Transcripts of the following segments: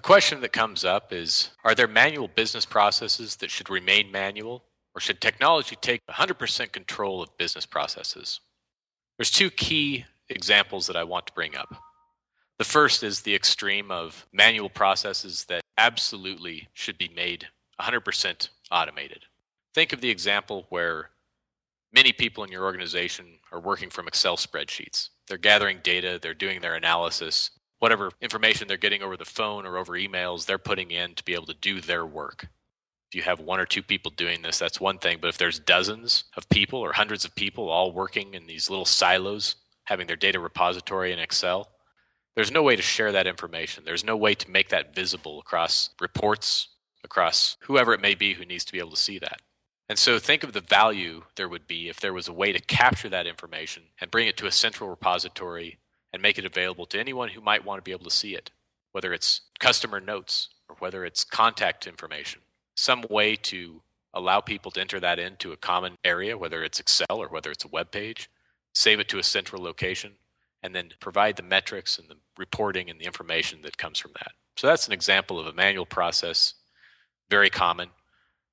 A question that comes up is Are there manual business processes that should remain manual, or should technology take 100% control of business processes? There's two key examples that I want to bring up. The first is the extreme of manual processes that absolutely should be made 100% automated. Think of the example where many people in your organization are working from Excel spreadsheets. They're gathering data, they're doing their analysis, whatever information they're getting over the phone or over emails, they're putting in to be able to do their work. If you have one or two people doing this, that's one thing. But if there's dozens of people or hundreds of people all working in these little silos, having their data repository in Excel, there's no way to share that information. There's no way to make that visible across reports, across whoever it may be who needs to be able to see that. And so think of the value there would be if there was a way to capture that information and bring it to a central repository and make it available to anyone who might want to be able to see it, whether it's customer notes or whether it's contact information, some way to allow people to enter that into a common area, whether it's Excel or whether it's a web page, save it to a central location, and then provide the metrics and the reporting and the information that comes from that. So that's an example of a manual process, very common,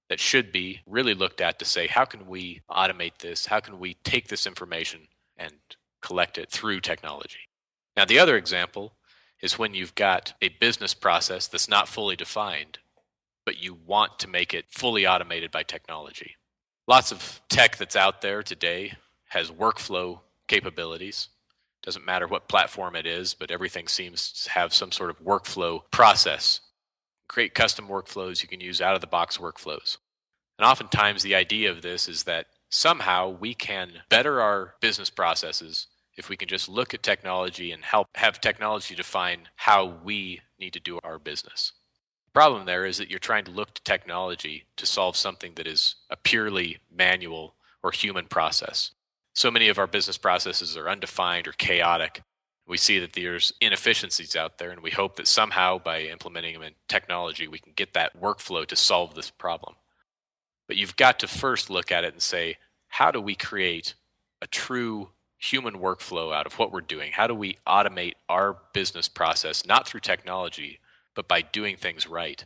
that should be really looked at to say how can we automate this? How can we take this information and collect it through technology? Now, the other example is when you've got a business process that's not fully defined, but you want to make it fully automated by technology. Lots of tech that's out there today has workflow capabilities. Doesn't matter what platform it is, but everything seems to have some sort of workflow process create custom workflows. You can use out of the box workflows. And oftentimes, the idea of this is that somehow we can better our business processes if we can just look at technology and help have technology define how we need to do our business. The problem there is that you're trying to look to technology to solve something that is a purely manual or human process. So many of our business processes are undefined or chaotic, we see that there's inefficiencies out there, and we hope that somehow by implementing them in technology, we can get that workflow to solve this problem. But you've got to first look at it and say, how do we create a true human workflow out of what we're doing? How do we automate our business process, not through technology, but by doing things right?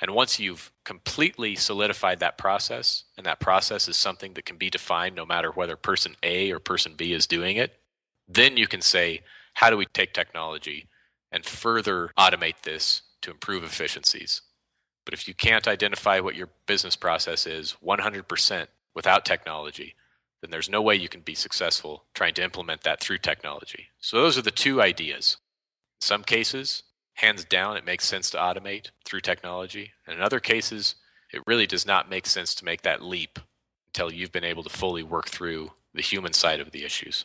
And once you've completely solidified that process, and that process is something that can be defined no matter whether person A or person B is doing it, then you can say, how do we take technology and further automate this to improve efficiencies? But if you can't identify what your business process is 100% without technology, then there's no way you can be successful trying to implement that through technology. So those are the two ideas. In some cases, hands down, it makes sense to automate through technology. And in other cases, it really does not make sense to make that leap until you've been able to fully work through the human side of the issues.